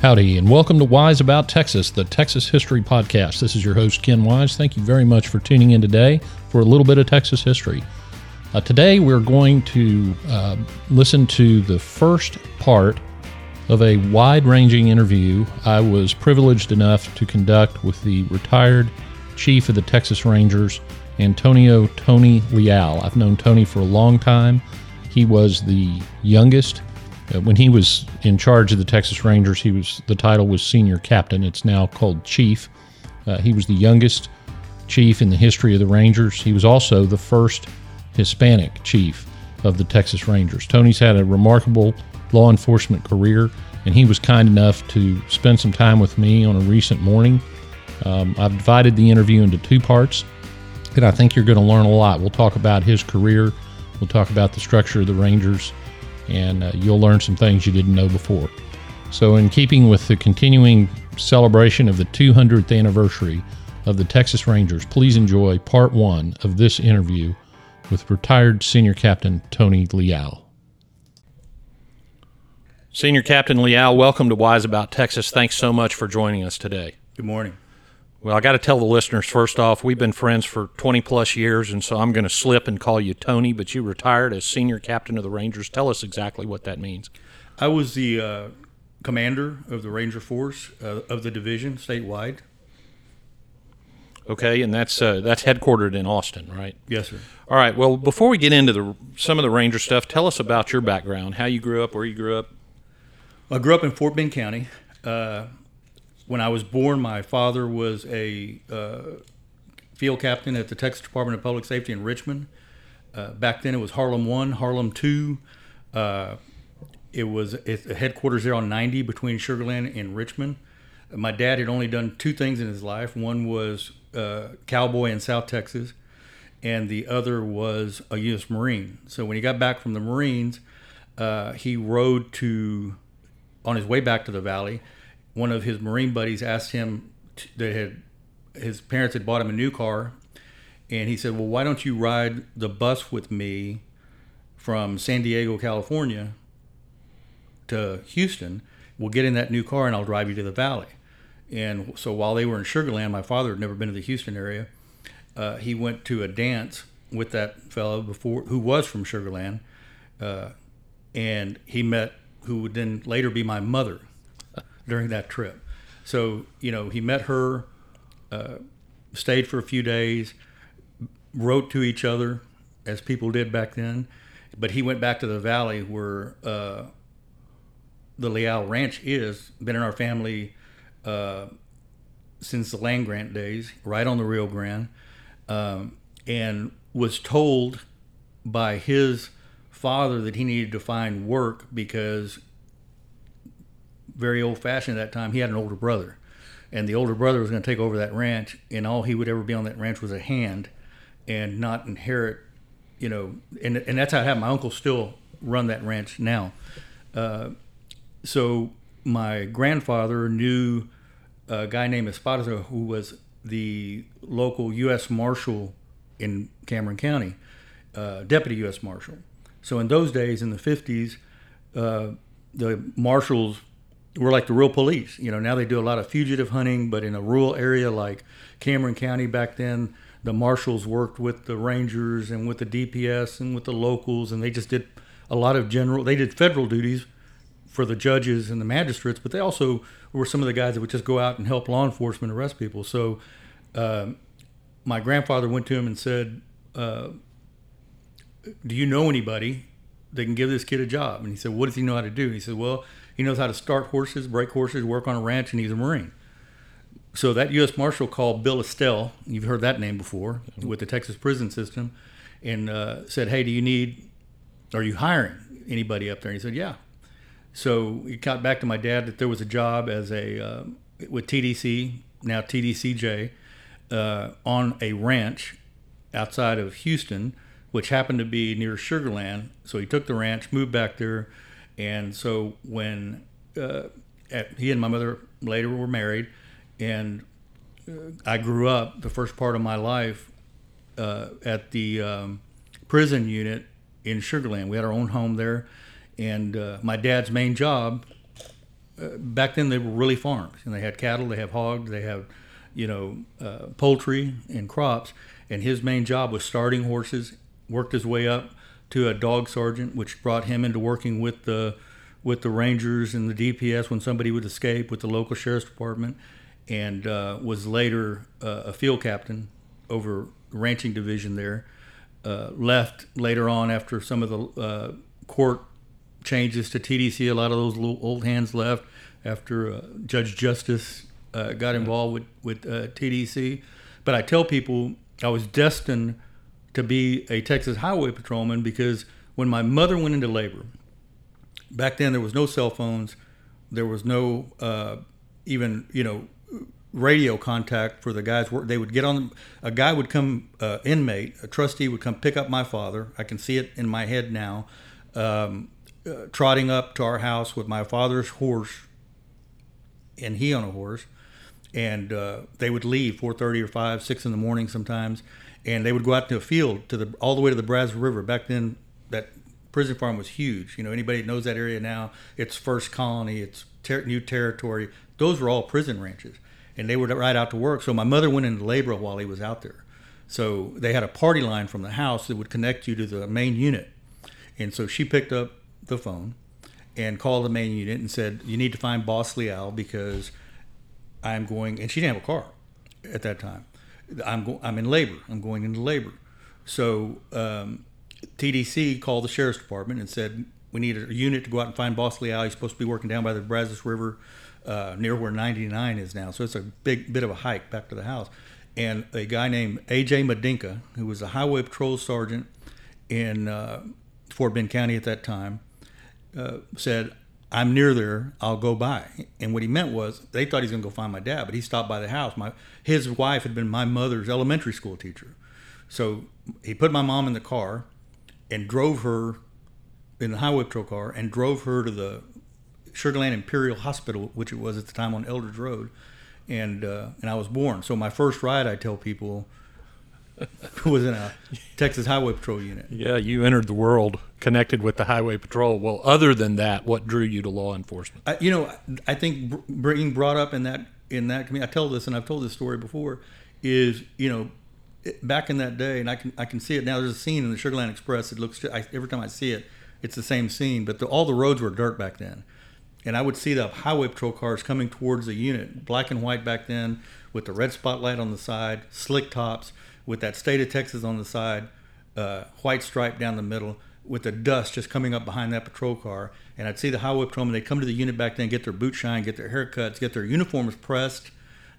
Howdy, and welcome to Wise About Texas, the Texas History Podcast. This is your host, Ken Wise. Thank you very much for tuning in today for a little bit of Texas history. Uh, today, we're going to uh, listen to the first part of a wide ranging interview I was privileged enough to conduct with the retired chief of the Texas Rangers, Antonio Tony Leal. I've known Tony for a long time. He was the youngest. Uh, when he was in charge of the Texas Rangers, he was the title was senior captain. It's now called chief. Uh, he was the youngest chief in the history of the Rangers. He was also the first Hispanic chief of the Texas Rangers. Tony's had a remarkable law enforcement career, and he was kind enough to spend some time with me on a recent morning. Um, I've divided the interview into two parts, and I think you're going to learn a lot. We'll talk about his career, we'll talk about the structure of the Rangers, and uh, you'll learn some things you didn't know before. So, in keeping with the continuing celebration of the 200th anniversary of the Texas Rangers, please enjoy part one of this interview with retired Senior Captain Tony Leal. Senior Captain Leal, welcome to Wise About Texas. Thanks so much for joining us today. Good morning. Well, I got to tell the listeners first off, we've been friends for 20 plus years, and so I'm going to slip and call you Tony, but you retired as Senior Captain of the Rangers. Tell us exactly what that means. I was the uh, commander of the Ranger Force uh, of the division statewide. Okay, and that's uh, that's headquartered in Austin, right? Yes, sir. All right. Well, before we get into the some of the Ranger stuff, tell us about your background, how you grew up, where you grew up. I grew up in Fort Bend County. When I was born, my father was a uh, field captain at the Texas Department of Public Safety in Richmond. Uh, back then, it was Harlem One, Harlem Two. Uh, it was headquarters there on 90 between Sugarland and Richmond. My dad had only done two things in his life. One was uh, cowboy in South Texas, and the other was a U.S. Marine. So when he got back from the Marines, uh, he rode to on his way back to the valley. One of his Marine buddies asked him to, that had his parents had bought him a new car, and he said, "Well, why don't you ride the bus with me from San Diego, California, to Houston? We'll get in that new car, and I'll drive you to the valley." And so while they were in Sugarland, my father had never been to the Houston area. Uh, he went to a dance with that fellow before, who was from Sugarland, uh, and he met who would then later be my mother during that trip. So you know, he met her, uh, stayed for a few days, wrote to each other as people did back then, but he went back to the valley where uh, the Leal Ranch is. Been in our family uh, since the land grant days, right on the Rio Grande, um, and was told by his father that he needed to find work because very old fashioned at that time he had an older brother and the older brother was going to take over that ranch and all he would ever be on that ranch was a hand and not inherit you know and, and that's how I have my uncle still run that ranch now uh, so my grandfather knew a guy named Esparza who was the local U.S. Marshal in Cameron County, uh, deputy U.S. Marshal. So in those days, in the 50s, uh, the marshals were like the real police. You know, now they do a lot of fugitive hunting, but in a rural area like Cameron County back then, the marshals worked with the rangers and with the DPS and with the locals, and they just did a lot of general. They did federal duties for the judges and the magistrates, but they also were some of the guys that would just go out and help law enforcement arrest people. So uh, my grandfather went to him and said, uh, "Do you know anybody that can give this kid a job?" And he said, "What does he know how to do?" And he said, "Well, he knows how to start horses, break horses, work on a ranch, and he's a Marine." So that U.S. Marshal called Bill Estelle, you've heard that name before, with the Texas prison system, and uh, said, "Hey, do you need? Are you hiring anybody up there?" And he said, "Yeah." So he got back to my dad that there was a job as a uh, with TDC now TDCJ uh, on a ranch outside of Houston, which happened to be near Sugar Land. So he took the ranch, moved back there, and so when uh, at, he and my mother later were married, and uh, I grew up the first part of my life uh, at the um, prison unit in Sugarland. We had our own home there, and uh, my dad's main job uh, back then they were really farms, and they had cattle, they have hogs, they have you know uh, poultry and crops, and his main job was starting horses. Worked his way up to a dog sergeant, which brought him into working with the with the rangers and the DPS when somebody would escape with the local sheriff's department, and uh, was later uh, a field captain over ranching division there. Uh, left later on after some of the uh, court changes to TDC. A lot of those old hands left after uh, Judge Justice uh, got involved with with TDC. But I tell people I was destined to be a Texas Highway Patrolman because when my mother went into labor, back then there was no cell phones, there was no uh, even you know radio contact for the guys. They would get on. A guy would come, uh, inmate, a trustee would come pick up my father. I can see it in my head now, um, uh, trotting up to our house with my father's horse, and he on a horse, and uh, they would leave 4:30 or 5, 6 in the morning sometimes, and they would go out to a field to the all the way to the Brazos River. Back then, that prison farm was huge. You know, anybody that knows that area now, it's First Colony, it's ter- New Territory. Those were all prison ranches, and they would ride out to work. So my mother went into labor while he was out there. So they had a party line from the house that would connect you to the main unit, and so she picked up the phone and called the main unit and said, "You need to find Boss Leal because I'm going." And she didn't have a car at that time. I'm go- I'm in labor. I'm going into labor. So um, TDC called the sheriff's department and said we need a unit to go out and find Boss Leal. He's supposed to be working down by the Brazos River, uh, near where 99 is now. So it's a big bit of a hike back to the house. And a guy named AJ Madinka, who was a highway patrol sergeant in uh, Fort Bend County at that time, uh, said, I'm near there. I'll go by. And what he meant was they thought he was going to go find my dad, but he stopped by the house. My his wife had been my mother's elementary school teacher, so he put my mom in the car and drove her in the highway patrol car and drove her to the Sugarland Imperial Hospital, which it was at the time on Eldridge Road, and uh, and I was born. So my first ride, I tell people, was in a Texas Highway Patrol unit. Yeah, you entered the world connected with the Highway Patrol. Well, other than that, what drew you to law enforcement? I, you know, I think being brought up in that in that community, I tell this, and I've told this story before, is you know, back in that day, and I can I can see it now. There's a scene in the Sugarland Express. It looks I, every time I see it, it's the same scene, but the, all the roads were dirt back then, and I would see the Highway Patrol cars coming towards the unit, black and white back then, with the red spotlight on the side, slick tops with that state of Texas on the side, uh, white stripe down the middle, with the dust just coming up behind that patrol car. And I'd see the highway patrolmen. They'd come to the unit back then, get their boot shine, get their haircuts, get their uniforms pressed,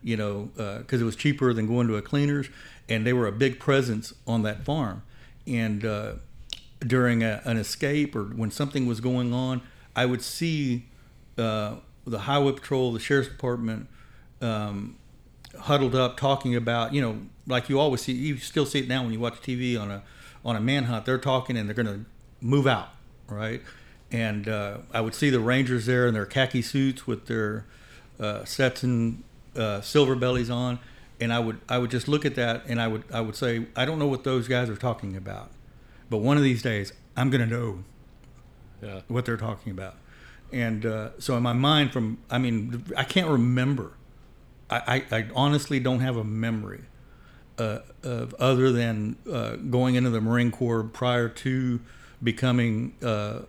you know, because uh, it was cheaper than going to a cleaner's. And they were a big presence on that farm. And uh, during a, an escape or when something was going on, I would see uh, the highway patrol, the sheriff's department, um, huddled up talking about, you know, like you always see, you still see it now when you watch TV on a on a manhunt. They're talking and they're going to move out, right? And uh, I would see the Rangers there in their khaki suits with their uh, Stetson uh, silver bellies on, and I would I would just look at that and I would I would say I don't know what those guys are talking about, but one of these days I'm going to know yeah. what they're talking about. And uh, so in my mind, from I mean I can't remember. I, I, honestly don't have a memory uh, of other than uh, going into the Marine Corps prior to becoming uh,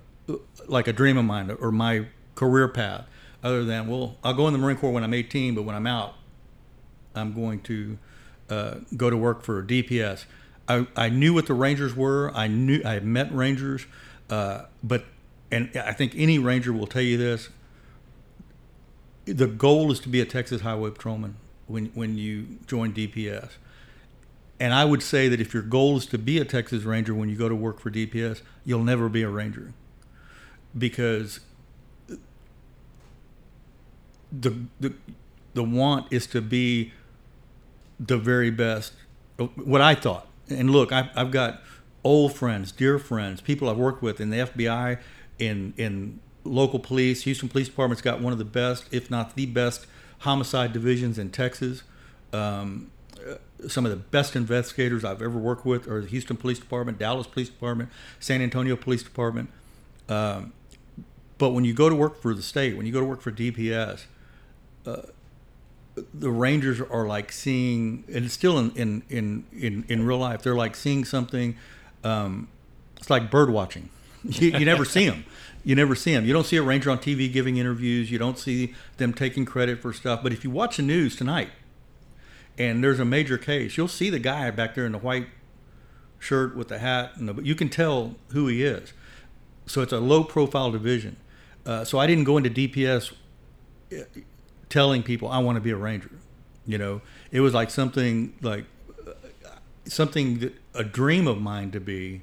like a dream of mine or my career path. Other than well, I'll go in the Marine Corps when I'm 18, but when I'm out, I'm going to uh, go to work for DPS. I, I knew what the Rangers were. I knew I met Rangers, uh, but and I think any Ranger will tell you this. The goal is to be a Texas Highway Patrolman when when you join DPS and I would say that if your goal is to be a Texas Ranger when you go to work for DPS, you'll never be a Ranger because the the the want is to be the very best. What I thought, and look, I've, I've got old friends, dear friends, people I've worked with in the FBI, in in local police. Houston Police Department's got one of the best, if not the best, homicide divisions in Texas. Um, some of the best investigators I've ever worked with are the Houston Police Department, Dallas Police Department, San Antonio Police Department. Um, but when you go to work for the state, when you go to work for DPS, uh, the Rangers are like seeing, and still in in in in, in real life, they're like seeing something. Um, it's like bird watching. You, you never see them. You never see them. You don't see a ranger on TV giving interviews. You don't see them taking credit for stuff. But if you watch the news tonight, and there's a major case, you'll see the guy back there in the white shirt with the hat, and the, you can tell who he is. So it's a low profile division. Uh, so I didn't go into DPS uh, telling people I want to be a ranger. You know, it was like something like something that a dream of mine to be,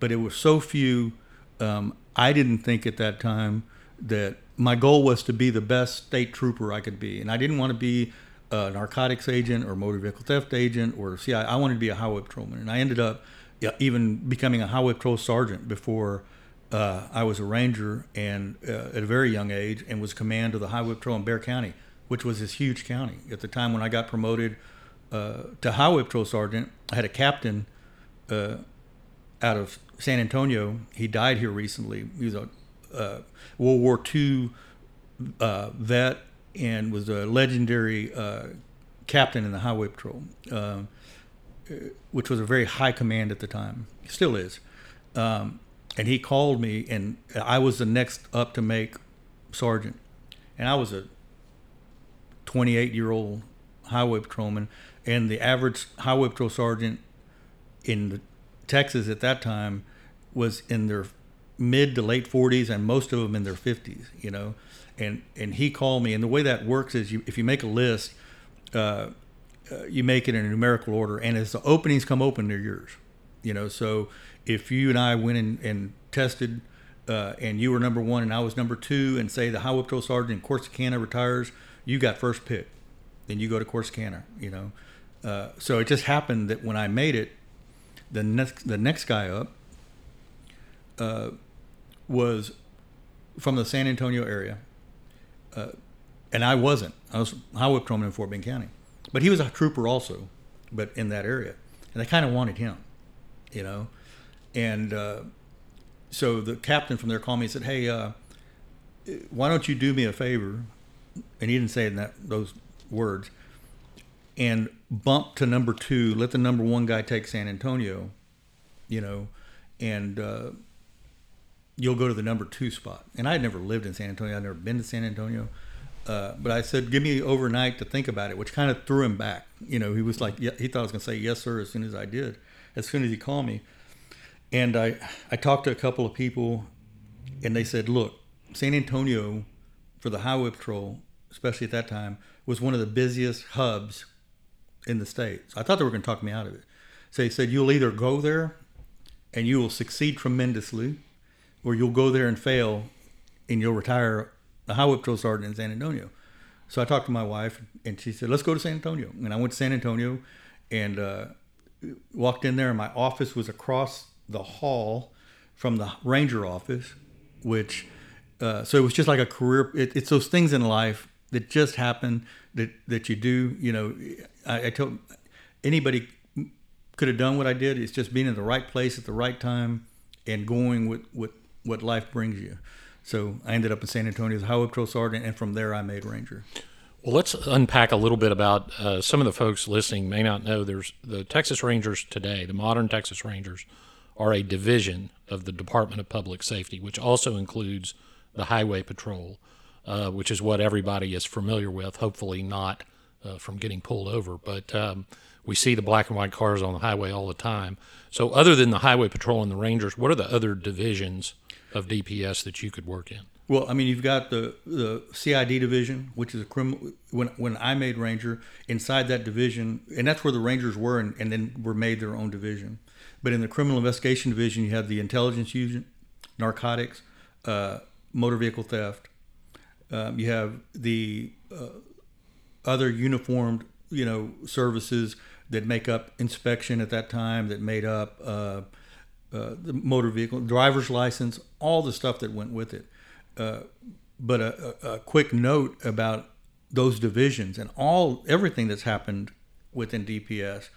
but it was so few. Um, I didn't think at that time that my goal was to be the best state trooper I could be, and I didn't want to be a narcotics agent or motor vehicle theft agent or CI. I wanted to be a highway patrolman, and I ended up even becoming a highway patrol sergeant before uh, I was a ranger, and uh, at a very young age, and was command of the highway patrol in Bexar County, which was this huge county at the time when I got promoted uh, to highway patrol sergeant. I had a captain uh, out of San Antonio. He died here recently. He was a uh, World War II uh, vet and was a legendary uh, captain in the Highway Patrol, uh, which was a very high command at the time. Still is. Um, and he called me, and I was the next up to make sergeant, and I was a 28 year old highway patrolman, and the average highway patrol sergeant in Texas at that time was in their mid to late 40s and most of them in their 50s you know? And and he called me and the way that works is you if you make a list uh, uh, you make it in a numerical order and as the openings come open they're yours you know? So if you and i went in and tested uh, and you were number one and i was number two and say the highway patrol sergeant in corsicana retires you got first pick. Then you go to corsicana you know? Uh, so it just happened that when i made it the next the next guy up uh, was from the San Antonio area, uh, and I wasn't. I was highway patrolman in Fort Bend County, but he was a trooper also, but in that area, and I kind of wanted him, you know, and uh, so the captain from there called me and said, "Hey, uh, why don't you do me a favor?" And he didn't say in that those words, and bump to number two. Let the number one guy take San Antonio, you know, and uh, you'll go to the number two spot. And I had never lived in San Antonio. I'd never been to San Antonio. Uh, but I said, give me overnight to think about it, which kind of threw him back. You know, he was like, yeah, he thought I was going to say yes, sir, as soon as I did, as soon as he called me. And I, I talked to a couple of people, and they said, look, San Antonio, for the highway patrol, especially at that time, was one of the busiest hubs in the States. I thought they were going to talk me out of it. So they said, you'll either go there and you will succeed tremendously, or you'll go there and fail and you'll retire a highway patrol sergeant in San Antonio. So I talked to my wife and she said, let's go to San Antonio. And I went to San Antonio and uh, walked in there and my office was across the hall from the ranger office, which, uh, so it was just like a career. It, it's those things in life that just happen that, that you do, you know, I, I told anybody could have done what I did. It's just being in the right place at the right time and going with, with what life brings you. So I ended up in San Antonio as a highway patrol sergeant, and from there I made ranger. Well, let's unpack a little bit about uh, some of the folks listening may not know. There's the Texas Rangers today. The modern Texas Rangers are a division of the Department of Public Safety, which also includes the Highway Patrol, uh, which is what everybody is familiar with. Hopefully, not uh, from getting pulled over, but um, we see the black and white cars on the highway all the time. So, other than the Highway Patrol and the Rangers, what are the other divisions of DPS that you could work in? Well, I mean, you've got the the CID division, which is a criminal. When when I made Ranger, inside that division, and that's where the Rangers were, and, and then were made their own division. But in the criminal investigation division, you have the intelligence unit, narcotics, uh, motor vehicle theft. Um, you have the uh, other uniformed, you know, services that make up inspection at that time, that made up. Uh, uh, the motor vehicle, driver's license, all the stuff that went with it. Uh, but a, a, quick note about those divisions and all everything that's happened within DPS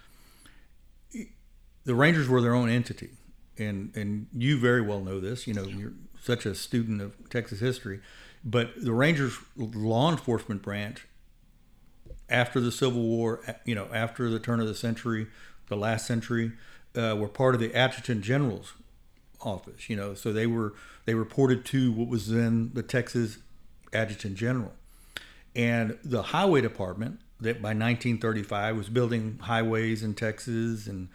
the Rangers were their own entity, and and you very well know this. You know, you're such a student of Texas history, but the Rangers law enforcement branch after the Civil War, you know, after the turn of the century, the last century, uh, were part of the Adjutant General's office. You know, so they were they reported to what was then the Texas Adjutant General, and the Highway Department that by 1935 was building highways in Texas and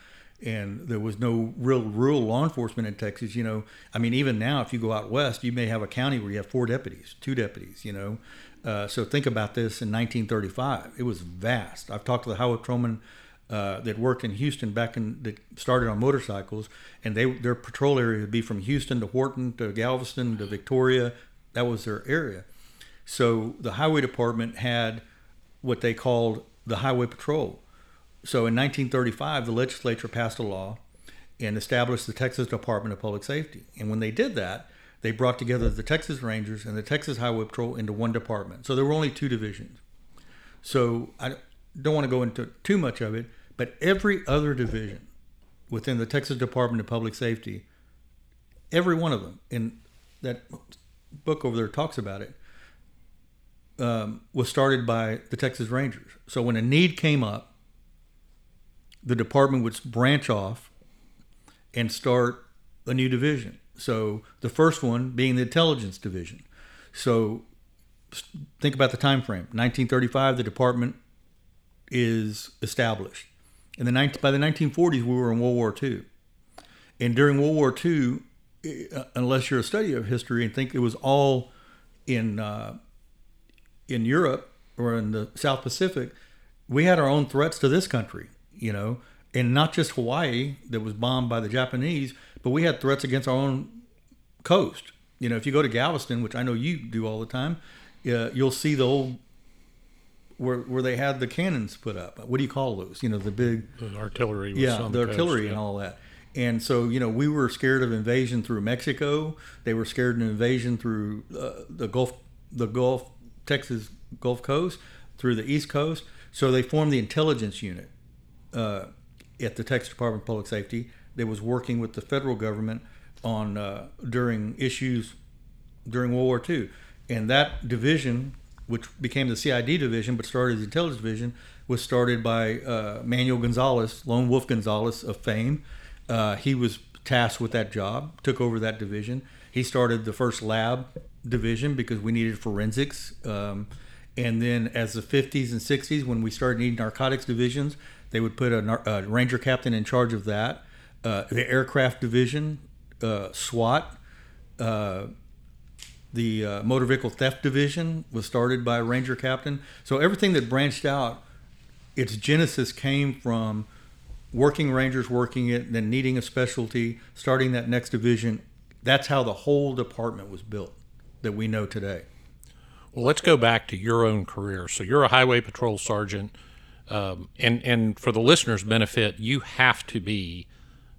and there was no real rural law enforcement in Texas. You know, I mean, even now, if you go out west, you may have a county where you have four deputies, two deputies. You know, uh, so think about this in 1935. It was vast. I've talked to the highway patrolmen uh, that worked in Houston back in that started on motorcycles, and they their patrol area would be from Houston to Wharton to Galveston to Victoria. That was their area. So the highway department had what they called the highway patrol. So in 1935, the legislature passed a law and established the Texas Department of Public Safety. And when they did that, they brought together the Texas Rangers and the Texas Highway Patrol into one department. So there were only two divisions. So I don't want to go into too much of it, but every other division within the Texas Department of Public Safety, every one of them, and that book over there talks about it, um, was started by the Texas Rangers. So when a need came up, the department would branch off and start a new division. So the first one being the intelligence division. So think about the time frame. 1935, the department is established. In the 19, by the 1940s, we were in World War II, and during World War II, uh, unless you're a study of history and think it was all in uh, in Europe or in the South Pacific, we had our own threats to this country, you know, and not just Hawaii that was bombed by the Japanese, but we had threats against our own coast. You know, if you go to Galveston, which I know you do all the time, uh, you'll see the old where where they had the cannons put up. What do you call those? You know, the big the artillery. yeah, the artillery and all that. And so, you know, we were scared of invasion through Mexico. They were scared of invasion through uh, the Gulf, the Gulf, Texas Gulf Coast, through the East Coast. So they formed the intelligence unit uh, at the Texas Department of Public Safety that was working with the federal government on uh, during issues during World War II, and that division, which became the CID division but started as the intelligence division, was started by uh, Manuel Gonzaullas, Lone Wolf Gonzaullas of fame. Uh, he was tasked with that job, took over that division. He started the first lab division because we needed forensics. Um, and then, as the 50s and 60s, when we started needing narcotics divisions, they would put a, a ranger captain in charge of that. Uh, the aircraft division uh, SWAT. Uh, the uh, motor vehicle theft division was started by a ranger captain. So everything that branched out, its genesis came from working rangers working it, then needing a specialty, starting that next division. That's how the whole department was built that we know today. Well, let's go back to your own career. So you're a highway patrol sergeant, um, and and for the listeners' benefit, you have to be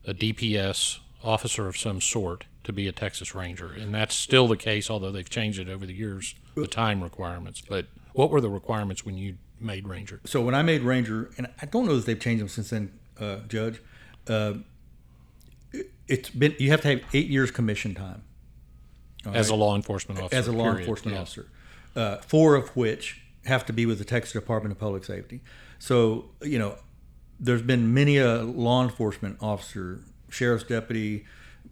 a DPS officer of some sort to be a Texas Ranger, and that's still the case, although they've changed it over the years, the time requirements. But what were the requirements when you made Ranger? So when I made Ranger, and I don't know if they've changed them since then, uh, Judge. Uh, it's been you have to have eight years commission time as right? a law enforcement officer. As a law period. enforcement yeah. officer, uh, four of which have to be with the Texas Department of Public Safety. So you know, there's been many a law enforcement officer sheriff's deputy,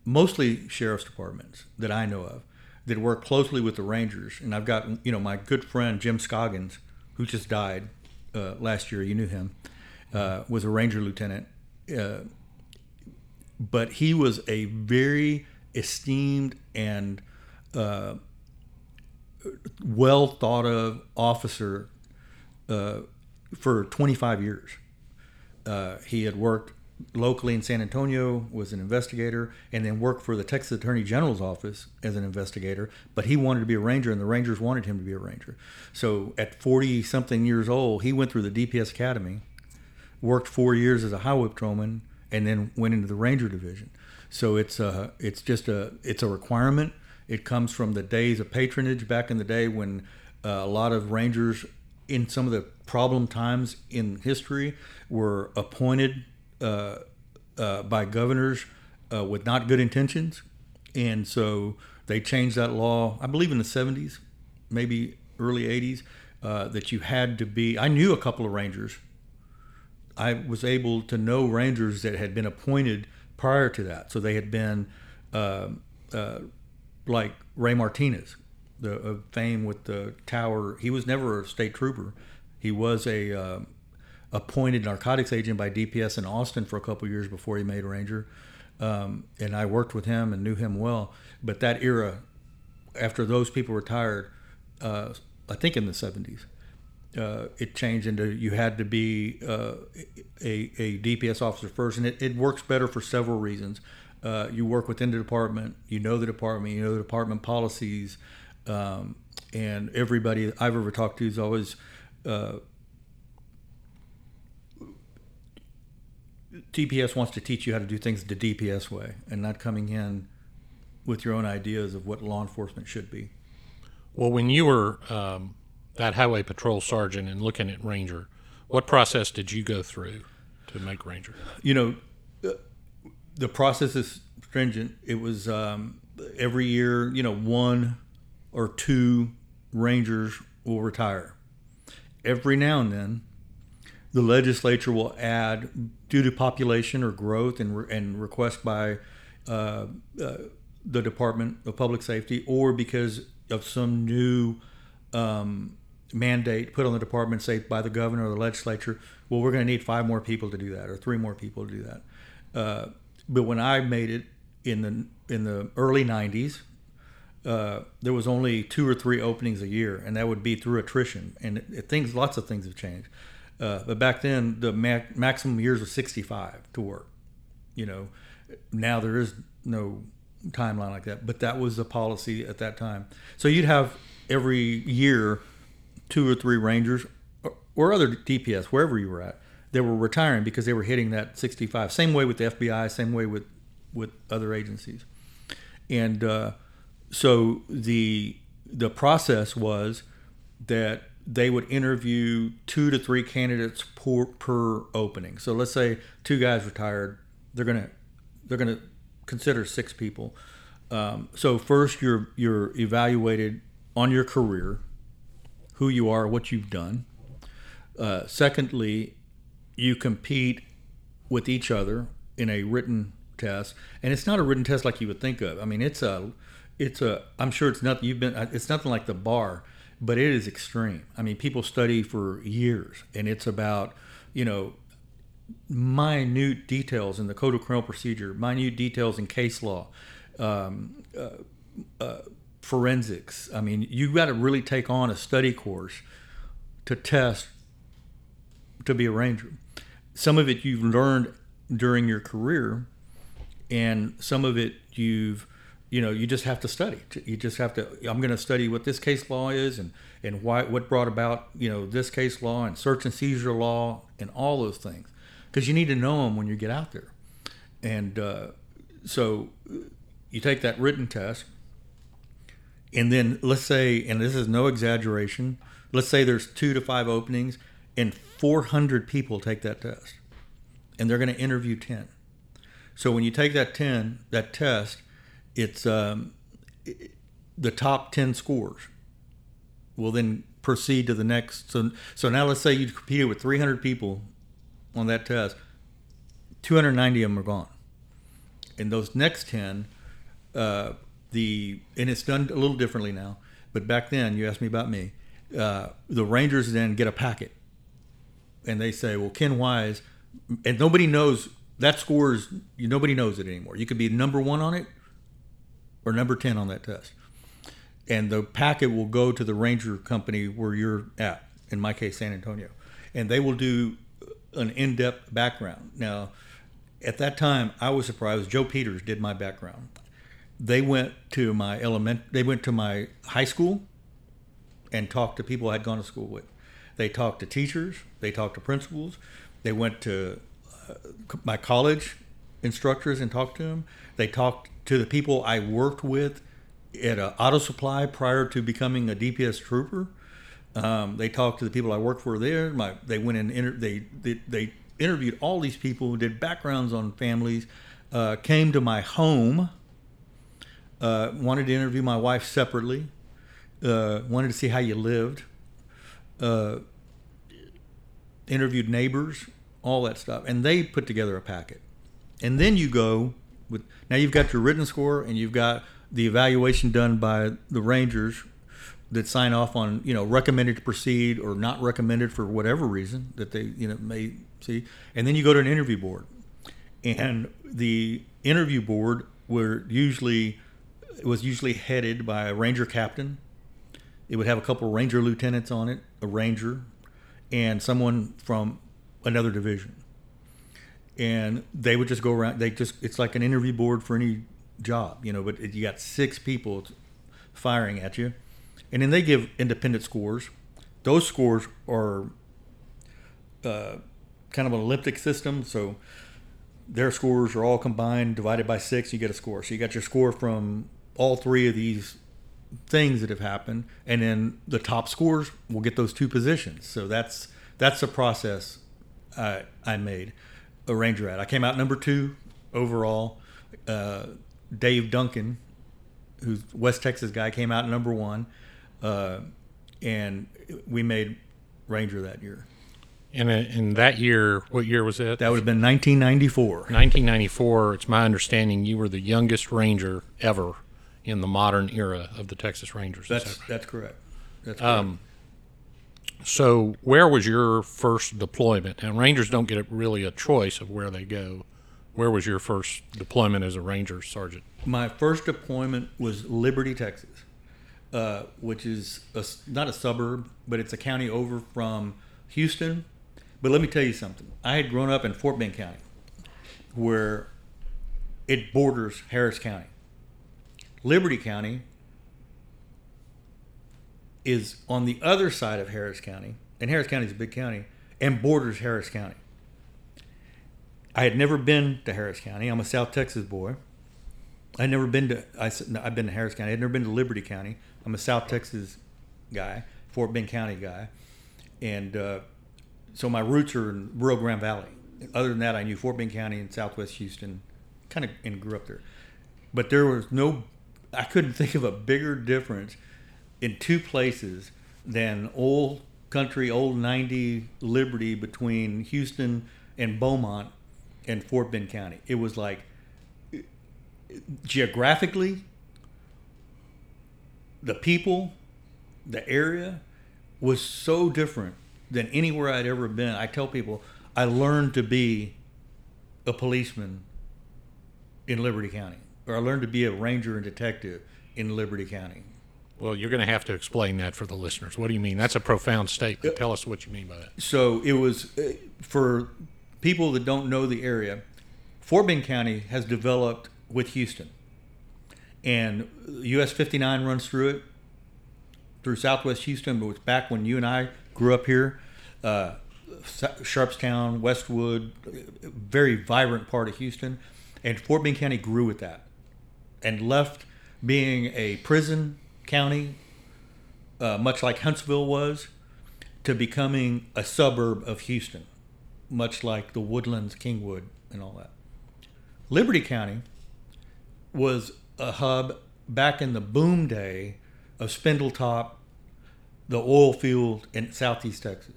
mostly sheriff's departments that I know of that work closely with the Rangers. And I've got, you know, my good friend Jim Scoggins, who just died uh, last year. You knew him, uh, was a Ranger lieutenant. Uh, but he was a very esteemed and uh, well thought of officer uh, for 25 years. Uh, he had worked locally in San Antonio, was an investigator, and then worked for the Texas Attorney General's office as an investigator. But he wanted to be a ranger, and the Rangers wanted him to be a ranger. So at 40 something years old, he went through the DPS Academy, worked four years as a highway patrolman, and then went into the Ranger Division. So it's a, it's just a, it's a requirement. It comes from the days of patronage back in the day when uh, a lot of Rangers in some of the problem times in history were appointed uh, uh, by governors uh, with not good intentions, and so they changed that law. I believe in the '70s, maybe early '80s, uh, that you had to be. I knew a couple of rangers. I was able to know rangers that had been appointed prior to that, so they had been uh, uh, like Ray Martinez, the of fame with the tower. He was never a state trooper. He was a uh, appointed narcotics agent by DPS in Austin for a couple years before he made Ranger. Um, and I worked with him and knew him well. But that era, after those people retired, uh, I think in the 70s, uh, it changed into you had to be uh, a, a DPS officer first. And it, it works better for several reasons. Uh, you work within the department, you know the department, you know the department policies, um, and everybody I've ever talked to is always DPS wants to teach you how to do things the DPS way and not coming in with your own ideas of what law enforcement should be. Well, when you were um, that highway patrol sergeant and looking at Ranger, what process did you go through to make Ranger? You know, uh, the process is stringent. It was um, every year, you know, one or two Rangers will retire. Every now and then, the legislature will add, due to population or growth and, re- and request by uh, uh, the Department of Public Safety, or because of some new um, mandate put on the department, say by the governor or the legislature, well, we're going to need five more people to do that, or three more people to do that. Uh, but when I made it in the in the early '90s, uh, there was only two or three openings a year, and that would be through attrition. And it, it, things, lots of things have changed. Uh, but back then, the ma- maximum years was 65 to work. You know, now there is no timeline like that, but that was the policy at that time. So you'd have every year two or three Rangers or, or other DPS, wherever you were at, they were retiring because they were hitting that 65. Same way with the FBI, same way with, with other agencies. And uh, so the the process was that they would interview two to three candidates per, per opening. So let's say two guys retired, they're gonna they're gonna consider six people. Um, so first, you're you're evaluated on your career, who you are, what you've done. Uh, secondly, you compete with each other in a written test, and it's not a written test like you would think of. I mean, it's a it's a i'm sure it's nothing you've been it's nothing like the bar but it is extreme. I mean people study for years and it's about you know minute details in the code of criminal procedure minute details in case law um, uh, uh, forensics. I mean you've got to really take on a study course to test to be a ranger. Some of it you've learned during your career and some of it you've you know you just have to study. You just have to i'm going to study what this case law is and and why what brought about you know this case law and search and seizure law and all those things. Because you need to know them when you get out there. And uh, so you take that written test and then let's say and this is no exaggeration let's say there's two to five openings and 400 people take that test and they're going to interview 10 so when you take that 10 that test it's um, the top 10 scores will then proceed to the next. So, so now let's say you competed with 300 people on that test, 290 of them are gone. And those next 10, uh, the and it's done a little differently now, but back then you asked me about me. Uh, the Rangers then get a packet, and they say, "Well, Ken Wise," and nobody knows that scores. Nobody knows it anymore. You could be number one on it, or number 10 on that test. And the packet will go to the ranger company where you're at, in my case, San Antonio. And they will do an in depth background. Now, at that time, I was surprised. Joe Peters did my background. They went to my element. They went to my high school, and talked to people I'd gone to school with. They talked to teachers. They talked to principals. They went to uh, my college instructors and talked to them. They talked to the people I worked with at an auto supply prior to becoming a DPS trooper. Um, they talked to the people I worked for there. My they went and inter- they, they they interviewed all these people, who did backgrounds on families, uh, came to my home, uh, wanted to interview my wife separately, uh, wanted to see how you lived, uh, interviewed neighbors, all that stuff, and they put together a packet. And then you go with now you've got your written score and you've got the evaluation done by the rangers that sign off on you know recommended to proceed or not recommended for whatever reason that they you know may see. And then you go to an interview board. And the interview board were usually was usually headed by a ranger captain. It would have a couple of ranger lieutenants on it a ranger and someone from another division and they would just go around they just it's like an interview board for any job you know but you got six people firing at you and then they give independent scores. Those scores are uh, kind of an elliptic system, so their scores are all combined, divided by six. You get a score. So you got your score from all three of these things that have happened, and then the top scores will get those two positions. So that's that's the process I, I made a ranger at. I came out number two overall. Uh, Dave Duncan, who's West Texas guy, came out number one uh, and we made Ranger that year. And in that year, what year was it? That would have been 1994. 1994. It's my understanding you were the youngest Ranger ever in the modern era of the Texas Rangers. That's that that's correct. That's correct. Um, so, where was your first deployment? And Rangers don't get really a choice of where they go. Where was your first deployment as a Ranger sergeant? My first deployment was Liberty, Texas uh, which is a, not a suburb, but it's a county over from Houston. But let me tell you something. I had grown up in Fort Bend County, where it borders Harris County. Liberty County is on the other side of Harris County, and Harris County is a big county, and borders Harris County. I had never been to Harris County. I'm a South Texas boy. I'd never been to. I, have been to Harris County. I'd never been to Liberty County. I'm a South Texas guy, Fort Bend County guy, and uh, so my roots are in Rio Grande Valley. Other than that, I knew Fort Bend County and Southwest Houston, kind of, and grew up there. But there was no, I couldn't think of a bigger difference in two places than old country, old 90 Liberty between Houston and Beaumont and Fort Bend County. It was like geographically, the people, the area was so different than anywhere I'd ever been. I tell people I learned to be a policeman in Liberty County, or I learned to be a ranger and detective in Liberty County. Well, you're going to have to explain that for the listeners. What do you mean? That's a profound statement. Tell us what you mean by that. So it was uh, for people that don't know the area. Fort Bend County has developed with Houston and US 59 runs through it through Southwest Houston. But it's back when you and I grew up here. Uh, Sharpstown, Westwood, very vibrant part of Houston, and Fort Bend County grew with that, and left being a prison county, uh, much like Huntsville was, to becoming a suburb of Houston, much like the Woodlands, Kingwood, and all that. Liberty County was a hub back in the boom day of Spindletop, the oil field in southeast Texas.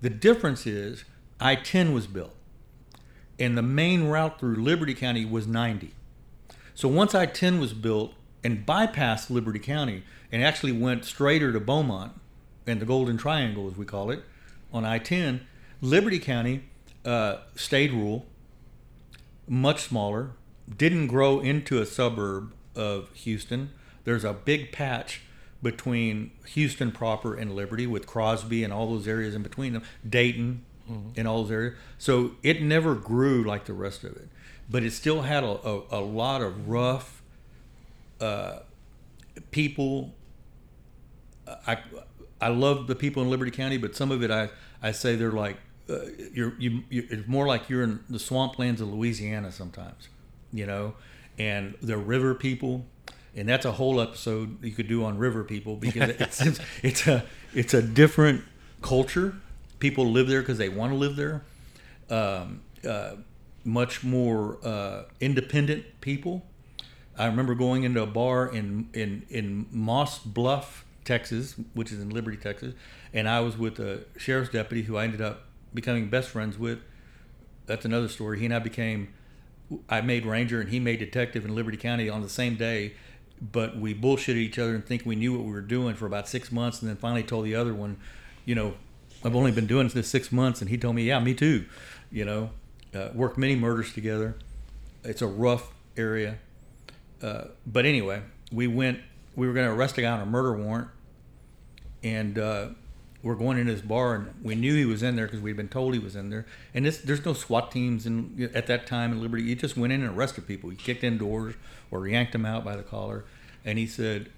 The difference is I 10 was built, and the main route through Liberty County was 90. So once I 10 was built and bypassed Liberty County and actually went straighter to Beaumont and the Golden Triangle, as we call it, on I 10, Liberty County uh, stayed rural, much smaller, didn't grow into a suburb of Houston. There's a big patch between Houston proper and Liberty with Crosby and all those areas in between them, Dayton mm-hmm. and all those areas. So it never grew like the rest of it, but it still had a, a, a lot of rough uh, people. I I love the people in Liberty County, but some of it I, I say they're like uh, you're you, you it's more like you're in the swamplands of Louisiana sometimes you know, and the river people, and that's a whole episode you could do on river people because it's it's a it's a different culture. People live there because they want to live there, um, uh, much more uh, independent people. I remember going into a bar in in in Moss Bluff, Texas, which is in Liberty, Texas, and I was with a sheriff's deputy who I ended up becoming best friends with. That's another story. He and I became. I made ranger and he made detective in Liberty County on the same day, but we bullshitted each other and think we knew what we were doing for about six months, and then finally told the other one, you know, I've only been doing this six months, and he told me, yeah, me too. You know, uh, worked many murders together. It's a rough area, uh, but anyway, we went. We were going to arrest a guy on a murder warrant, and uh, we're going into this bar, and we knew he was in there because we'd been told he was in there. And this, there's no SWAT teams in at that time in Liberty. You just went in and arrested people. You kicked in doors or yanked them out by the collar. And he said,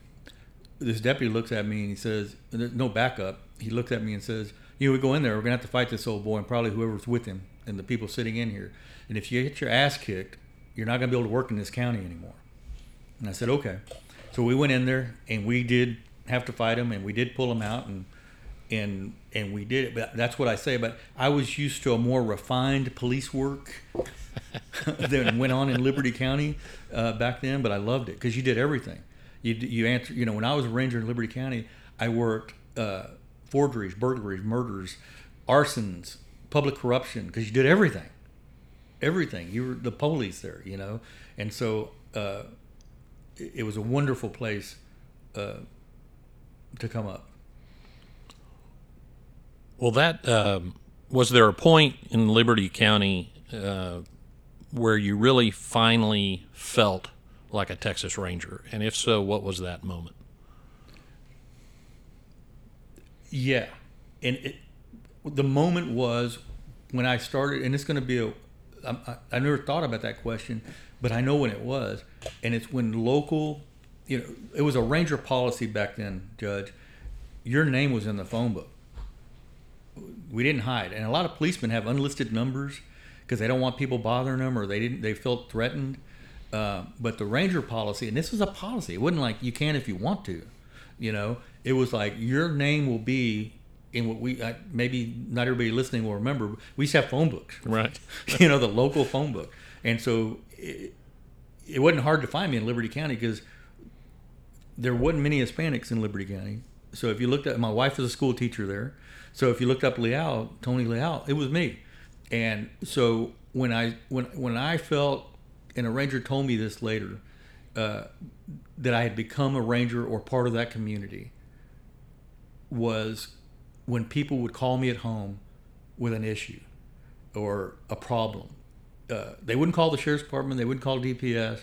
this deputy looks at me and he says, there's no backup. He looks at me and says, you know, we go in there, we're gonna have to fight this old boy and probably whoever's with him and the people sitting in here. And if you get your ass kicked, you're not gonna be able to work in this county anymore. And I said, okay. So we went in there and we did have to fight him and we did pull him out and and and we did it. But that's what I say. But I was used to a more refined police work than went on in Liberty County uh, back then. But I loved it because you did everything. You you answer. You know, when I was a ranger in Liberty County, I worked uh, forgeries, burglaries, murders, arsons, public corruption because you did everything. Everything. You were the police there. You know, and so uh, it, was a wonderful place uh, to come up. Well, that um, was there a point in Liberty County uh, where you really finally felt like a Texas Ranger, and if so, what was that moment? Yeah, and it, the moment was when I started, and it's going to be a. I, I never thought about that question, but I know when it was, and it's when local, you know, it was a ranger policy back then, Judge. Your name was in the phone book. We didn't hide, and a lot of policemen have unlisted numbers because they don't want people bothering them or they didn't they felt threatened. Uh, but the ranger policy, and this was a policy. It wasn't like you can if you want to, you know. It was like your name will be in what we uh, maybe not everybody listening will remember. We used to have phone books, Right. you know, the local phone book, and so it, it wasn't hard to find me in Liberty County because there wasn't many Hispanics in Liberty County. So if you looked at my wife was a school teacher there, so if you looked up Leal, Tony Leal, it was me, and so when I when when I felt and a ranger told me this later uh, that I had become a ranger or part of that community was when people would call me at home with an issue or a problem. Uh, they wouldn't call the sheriff's department. They wouldn't call DPS.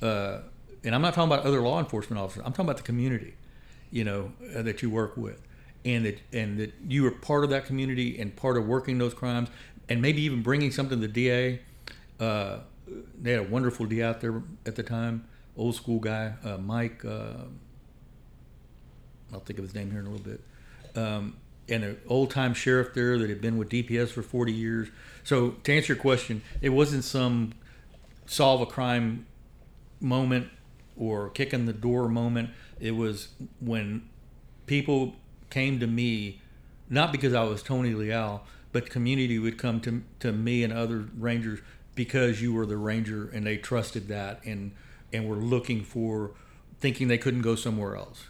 Uh, and I'm not talking about other law enforcement officers. I'm talking about the community, you know, uh, that you work with, and that and that you are part of that community and part of working those crimes, and maybe even bringing something to the DA. Uh, they had a wonderful DA out there at the time, old school guy, uh, Mike. I'll think of his name here in a little bit. Um, and an old time sheriff there that had been with DPS for 40 years. So, to answer your question, it wasn't some solve a crime moment or kick in the door moment. It was when people came to me, not because I was Tony Leal, but community would come to, to me and other rangers because you were the ranger and they trusted that and, and were looking for, thinking they couldn't go somewhere else.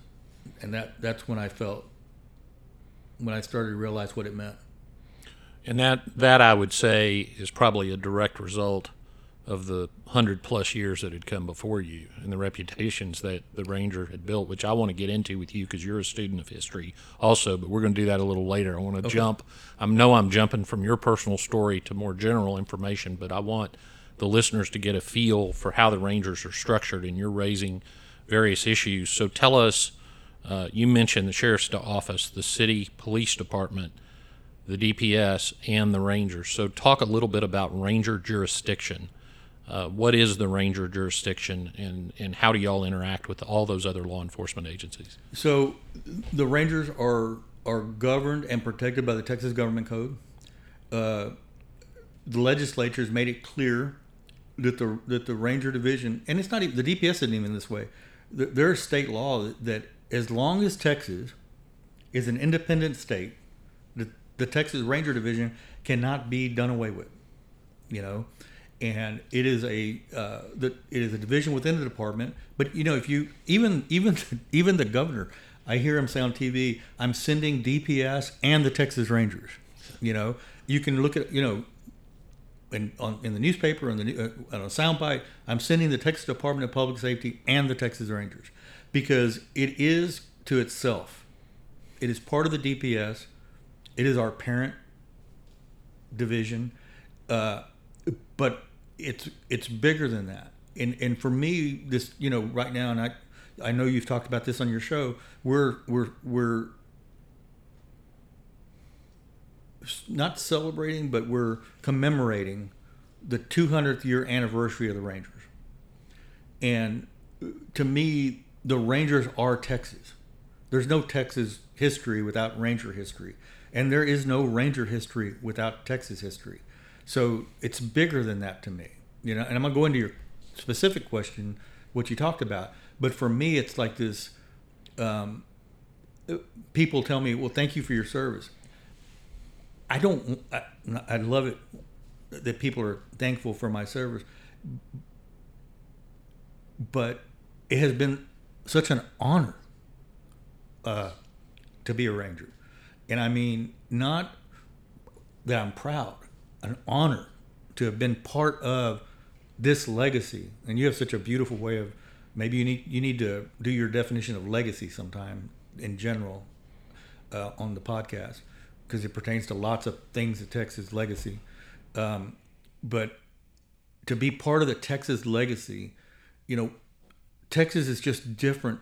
And that, that's when I felt when I started to realize what it meant. And that that I would say is probably a direct result of the hundred plus years that had come before you and the reputations that the ranger had built, which I want to get into with you because you're a student of history also. But we're going to do that a little later. I want to jump. I know I'm jumping from your personal story to more general information, but I want the listeners to get a feel for how the rangers are structured, and you're raising various issues. So tell us. Uh, you mentioned the sheriff's office, the city police department, the DPS, and the rangers. So, talk a little bit about ranger jurisdiction. Uh, what is the ranger jurisdiction, and, and how do y'all interact with all those other law enforcement agencies? So, the rangers are are governed and protected by the Texas Government Code. Uh, the legislature has made it clear that the that the ranger division, and it's not even the DPS isn't even this way. There's state law that, that as long as Texas is an independent state, the, the Texas Ranger Division cannot be done away with. You know, and it is a uh, the, it is a division within the department. But you know, if you even even even the governor, I hear him say on TV, "I'm sending DPS and the Texas Rangers." You know, you can look at you know. In, on, in the newspaper, on the uh, on a soundbite, I'm sending the Texas Department of Public Safety and the Texas Rangers because it is to itself. It is part of the DPS. It is our parent division. Uh, but it's it's bigger than that. And and for me, this you know right now, and I I know you've talked about this on your show. We're we're we're not celebrating, but we're commemorating the 200th year anniversary of the Rangers. And to me, the Rangers are Texas. There's no Texas history without Ranger history, and there is no Ranger history without Texas history. So it's bigger than that to me, you know. And I'm gonna go into your specific question, what you talked about. But for me, it's like this. Um, people tell me, "Well, thank you for your service." I don't. I, I love it that people are thankful for my service, but it has been such an honor uh, to be a ranger, and I mean not that I'm proud an honor to have been part of this legacy. And you have such a beautiful way of maybe you need you need to do your definition of legacy sometime in general uh, on the podcast because it pertains to lots of things of Texas legacy. Um, but to be part of the Texas legacy, you know, Texas is just different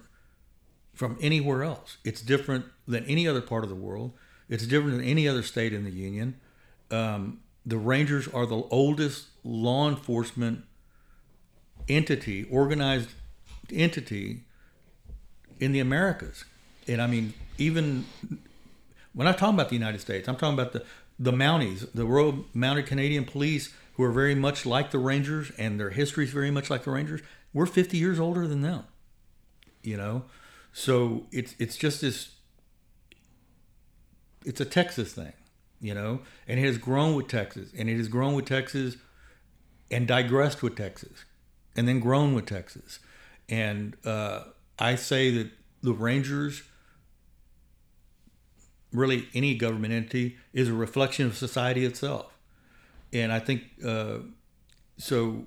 from anywhere else. It's different than any other part of the world. It's different than any other state in the union. Um, the Rangers are the oldest law enforcement entity, organized entity in the Americas. And I mean, even when I'm talking about the United States, I'm talking about the, the Mounties, the Royal Mounted Canadian Police, who are very much like the Rangers and their history is very much like the Rangers. We're 50 years older than them, you know? So it's, it's just this, it's a Texas thing you know, and it has grown with Texas, and it has grown with Texas, and digressed with Texas, and then grown with Texas, and uh, I say that the Rangers, really any government entity, is a reflection of society itself, and I think uh, so.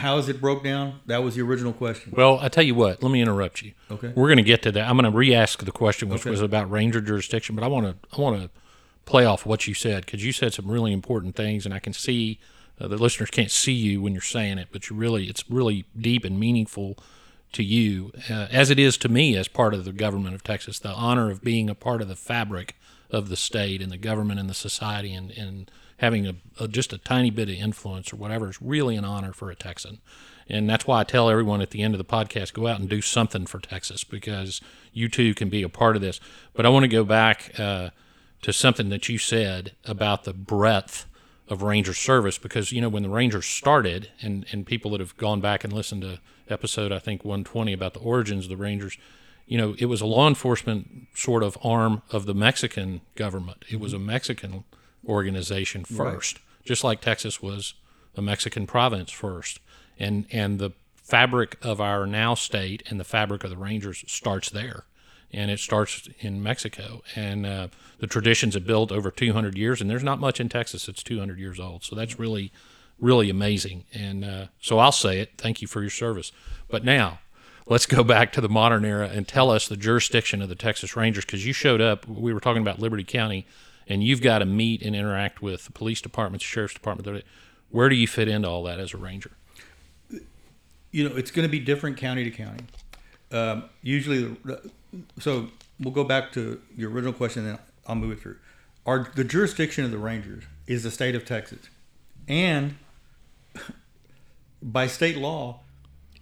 How is it broke down? That was the original question. Well, I tell you what. Let me interrupt you. Okay. We're going to get to that. I'm going to re-ask the question, which Okay. was about ranger jurisdiction, but I want to I want to play off what you said because you said some really important things, and I can see uh, the listeners can't see you when you're saying it, but you really it's really deep and meaningful to you, uh, as it is to me as part of the government of Texas. The honor of being a part of the fabric of the state and the government and the society, and, and having a, a just a tiny bit of influence or whatever is really an honor for a Texan. And that's why I tell everyone at the end of the podcast, go out and do something for Texas because you too can be a part of this. But I want to go back uh, to something that you said about the breadth of Ranger service because you know when the Rangers started and and people that have gone back and listened to episode I think 120 about the origins of the Rangers you know it was a law enforcement sort of arm of the Mexican government it was a Mexican organization first just like Texas was a Mexican province first and and the fabric of our now state and the fabric of the Rangers starts there and it starts in Mexico. And uh, the traditions have built over 200 years, and there's not much in Texas that's 200 years old. So that's really, really amazing. And uh, so I'll say it. Thank you for your service. But now, let's go back to the modern era and tell us the jurisdiction of the Texas Rangers because you showed up. We were talking about Liberty County, and you've got to meet and interact with the police departments, sheriff's department. Where do you fit into all that as a ranger? you know, it's going to be different county to county. Um, usually, so we'll go back to your original question, and I'll move it through. Our the jurisdiction of the Rangers is the state of Texas, and by state law,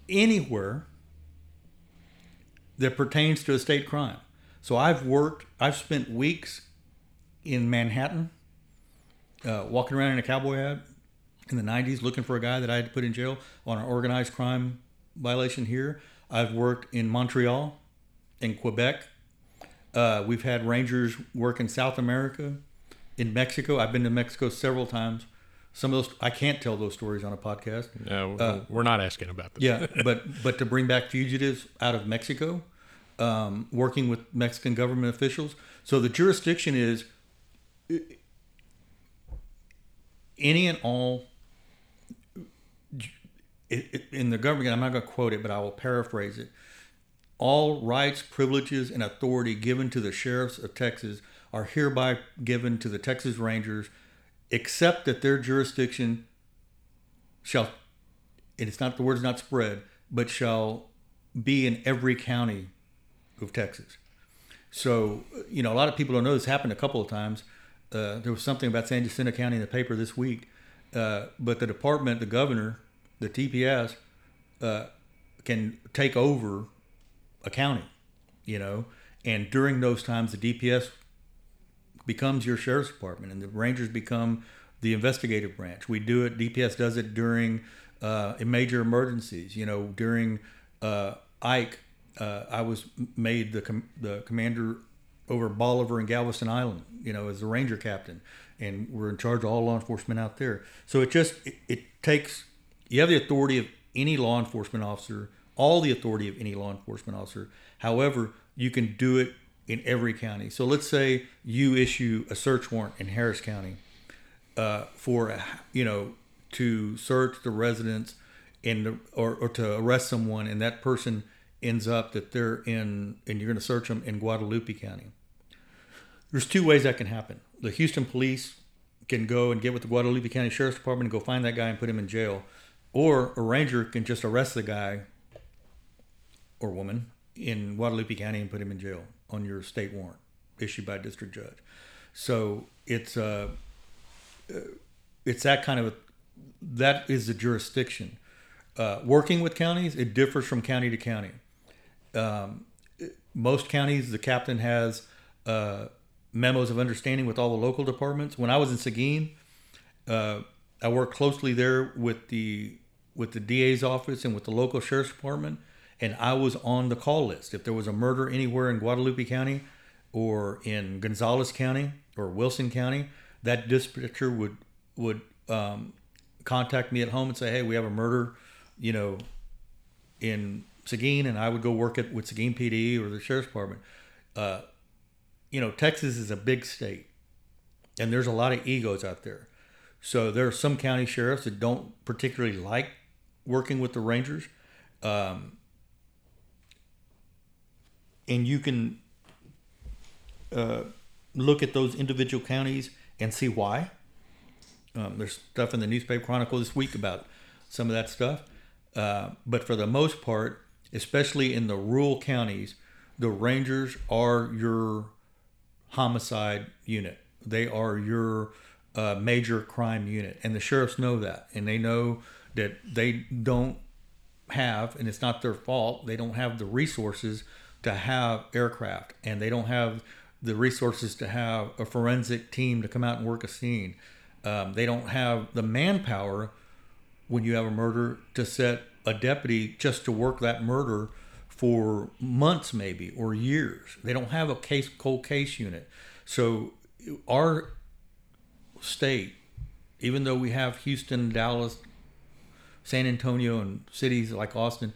anywhere that pertains to a state crime. So I've worked, I've spent weeks in Manhattan, uh, walking around in a cowboy hat in the 90s looking for a guy that I had to put in jail on an organized crime violation here. I've worked in Montreal, in Quebec. Uh, we've had rangers work in South America, in Mexico. I've been to Mexico several times. Some of those I can't tell those stories on a podcast. No, we're not asking about this. Yeah, but but to bring back fugitives out of Mexico, um, working with Mexican government officials. So the jurisdiction is any and all. In the government, I'm not going to quote it, but I will paraphrase it. All rights, privileges, and authority given to the sheriffs of Texas are hereby given to the Texas Rangers, except that their jurisdiction shall and it's not the word's not spread, but shall be in every county of Texas. So, you know, a lot of people don't know this happened a couple of times. Uh, there was something about San Jacinto County in the paper this week, uh, but the department, the governor, the DPS, uh, can take over a county, you know, and during those times, the DPS becomes your sheriff's department, and the Rangers become the investigative branch. We do it. DPS does it during uh, major emergencies. You know, during uh, Ike, I was made the com- the commander over Bolivar and Galveston Island. You know, as the ranger captain, and we're in charge of all law enforcement out there. So it just it, it takes you have the authority of any law enforcement officer, all the authority of any law enforcement officer. However, you can do it in every county. So let's say you issue a search warrant in Harris County uh, for a- you know to search the residence the, or, or to arrest someone, and that person ends up that they're in, and you're going to search them in Guadalupe County. There's two ways that can happen. The Houston police can go and get with the Guadalupe County Sheriff's Department and go find that guy and put him in jail, or a ranger can just arrest the guy or woman in Guadalupe County and put him in jail on your state warrant issued by a district judge. So it's uh, uh, it's that kind of a, that is the jurisdiction. Uh, working with counties, it differs from county to county. Um, most counties, the captain has uh, memos of understanding with all the local departments. When I was in Seguin, uh, I worked closely there with the with the DA's office and with the local sheriff's department, and I was on the call list. If there was a murder anywhere in Guadalupe County, or in Gonzales County or Wilson County, that dispatcher would would um, contact me at home and say, "Hey, we have a murder," you know, in Seguin, and I would go work it with Seguin PD or the sheriff's department. Uh, you know, Texas is a big state, and there's a lot of egos out there. So there are some county sheriffs that don't particularly like working with the Rangers, um, and you can uh, look at those individual counties and see why. Um, there's stuff in the newspaper chronicle this week about some of that stuff, uh, but for the most part, especially in the rural counties, the Rangers are your homicide unit. They are your uh, major crime unit, and the sheriffs know that, and they know that they don't have, and it's not their fault. They don't have the resources to have aircraft, and they don't have the resources to have a forensic team to come out and work a scene. Um, they don't have the manpower when you have a murder to set a deputy just to work that murder for months maybe or years. They don't have a case cold case unit. So our state, even though we have Houston, Dallas, San Antonio, and cities like Austin,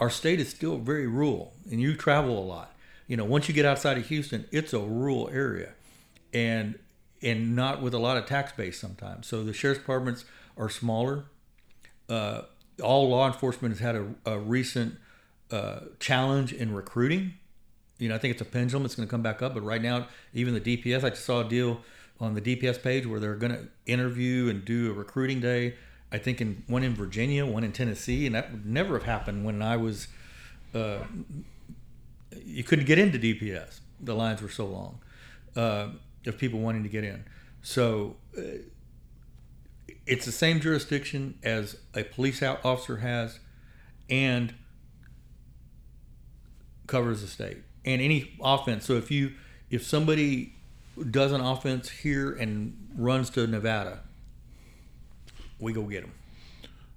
our state is still very rural, and you travel a lot. You know, once you get outside of Houston, it's a rural area, and and not with a lot of tax base sometimes. So the sheriff's departments are smaller. Uh, all law enforcement has had a, a recent uh, challenge in recruiting. You know, I think it's a pendulum. It's going to come back up. But right now, even the DPS, I just saw a deal on the DPS page where they're going to interview and do a recruiting day. I think in one in Virginia, one in Tennessee, and that would never have happened when I was. Uh, you couldn't get into DPS. The lines were so long uh, of people wanting to get in. So uh, it's the same jurisdiction as a police officer has, and covers the state and any offense. So if you if somebody does an offense here and runs to Nevada, we go get them.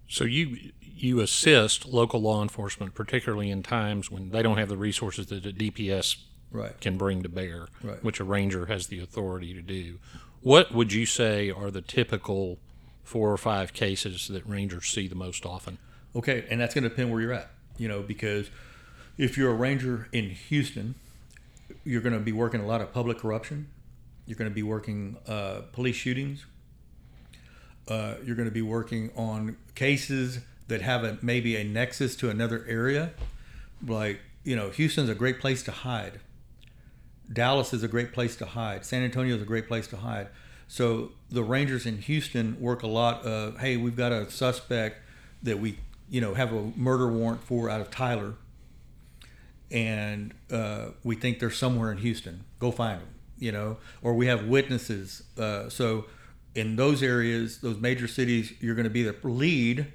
So you you assist local law enforcement, particularly in times when they don't have the resources that the DPS Right. can bring to bear, Right. which a ranger has the authority to do. What would you say are the typical four or five cases that rangers see the most often? Okay, and that's going to depend where you're at, you know, because if you're a ranger in Houston, you're going to be working a lot of public corruption. You're going to be working uh, police shootings. Uh, you're going to be working on cases that have a, maybe a nexus to another area. Like, you know, Houston's a great place to hide. Dallas is a great place to hide. San Antonio is a great place to hide. So the Rangers in Houston work a lot of, hey, we've got a suspect that we, you know, have a murder warrant for out of Tyler, and uh, we think they're somewhere in Houston. Go find them, you know, or we have witnesses. Uh, so in those areas, those major cities, you're going to be the lead.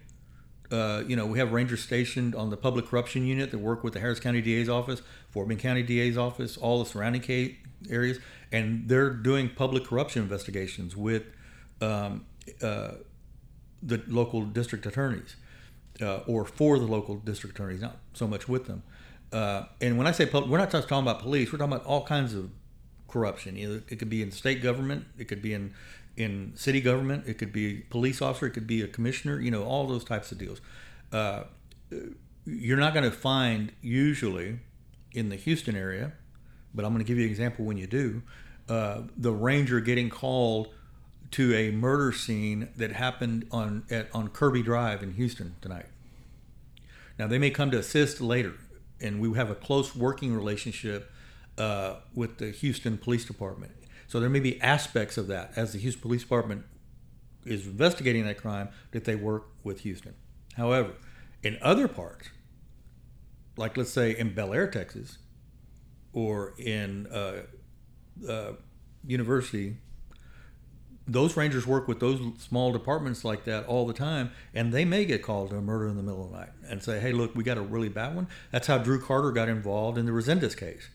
Uh, you know, we have rangers stationed on the public corruption unit that work with the Harris County DA's office, Fort Bend County DA's office, all the surrounding ca- areas, and they're doing public corruption investigations with um, uh, the local district attorneys, uh, or for the local district attorneys, not so much with them. Uh, and when I say we're not just talking about police. We're talking about all kinds of corruption. It could be in state government, it could be in in city government, it could be a police officer, it could be a commissioner. You know, all those types of deals. Uh, you're not going to find usually in the Houston area, but I'm going to give you an example when you do. Uh, the ranger getting called to a murder scene that happened on at on Kirby Drive in Houston tonight. Now they may come to assist later, and we have a close working relationship uh, with the Houston Police Department. So there may be aspects of that as the Houston Police Department is investigating that crime that they work with Houston. However, in other parts, like let's say in Bellaire, Texas, or in uh, uh, University, those rangers work with those small departments like that all the time, and they may get called to a murder in the middle of the night and say, "Hey, look, we got a really bad one." That's how Drew Carter got involved in the Resendez case.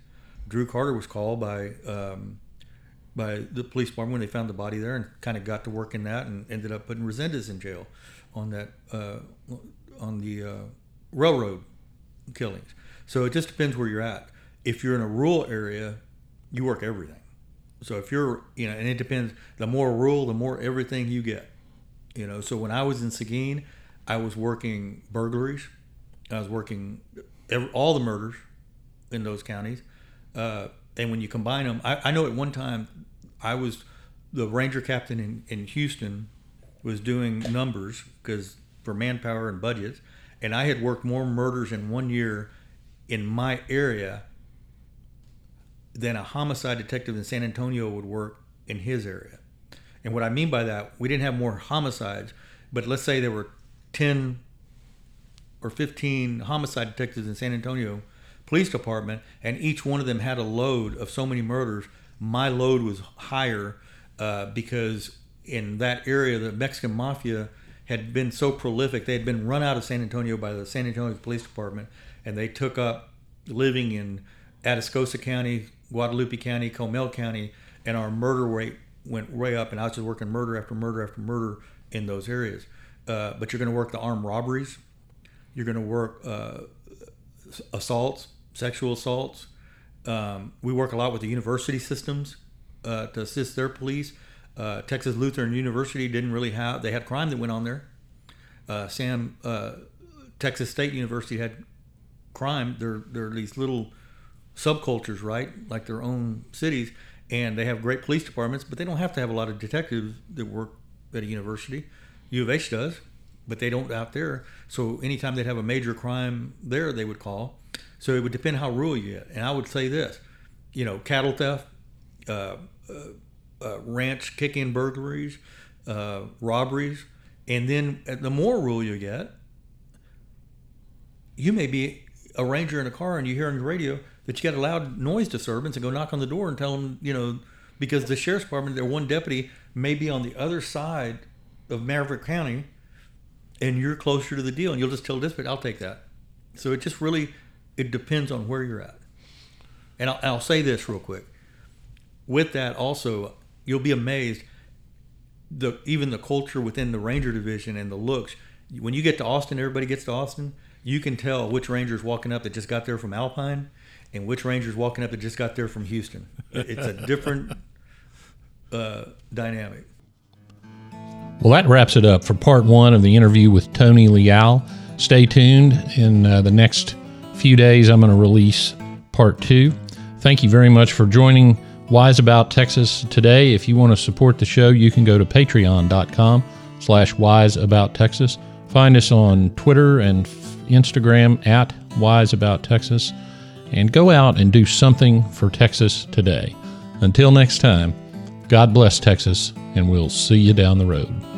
Drew Carter was called by um, by the police department when they found the body there, and kind of got to work in that, and ended up putting Resendez in jail on that uh, on the uh, railroad killings. So it just depends where you're at. If you're in a rural area, you work everything. So if you're, you know, and it depends. The more rural, the more everything you get. You know. So when I was in Seguin, I was working burglaries. I was working every, all the murders in those counties. Uh, and when you combine them, I, I know at one time I was the ranger captain in, in Houston was doing numbers because for manpower and budgets, and I had worked more murders in one year in my area than a homicide detective in San Antonio would work in his area. And what I mean by that, we didn't have more homicides, but let's say there were 10 or 15 homicide detectives in San Antonio Police Department, and each one of them had a load of so many murders. My load was higher uh, because in that area, the Mexican mafia had been so prolific. They had been run out of San Antonio by the San Antonio Police Department, and they took up living in Atascosa County, Guadalupe County, Comal County, and our murder rate went way up. And I was just working murder after murder after murder in those areas. Uh, but you're going to work the armed robberies. You're going to work uh, assaults, sexual assaults. Um, we work a lot with the university systems uh, to assist their police. Uh, Texas Lutheran University didn't really have; they had crime that went on there. Uh, Sam, uh, Texas State University had crime. They're they're these little subcultures, right? Like their own cities, and they have great police departments, but they don't have to have a lot of detectives that work at a university. U of H does, but they don't out there. So anytime they'd have a major crime there, they would call. So it would depend how rural you get. And I would say this, you know, cattle theft, uh, uh, uh, ranch kick-in burglaries, uh, robberies, and then the more rural you get, you may be a ranger in a car and you hear on the radio that you got a loud noise disturbance and go knock on the door and tell them, you know, because the sheriff's department, their one deputy may be on the other side of Maverick County and you're closer to the deal and you'll just tell dispatch, I'll take that. So it just really, it depends on where you're at. And I'll, I'll say this real quick. With that also, you'll be amazed the even the culture within the ranger division and the looks when you get to austin everybody gets to austin you can tell which ranger's walking up that just got there from alpine and which ranger's walking up that just got there from Houston. It's a different uh, dynamic. Well, that wraps it up for part one of the interview with Tony Leal. Stay tuned. In uh, the next few days, I'm going to release part two. Thank you very much for joining Wise About Texas today. If you want to support the show, you can go to patreon.com slash wise about Texas. Find us on Twitter and Instagram at Wise About Texas. And go out and do something for Texas today. Until next time, God bless Texas, and we'll see you down the road.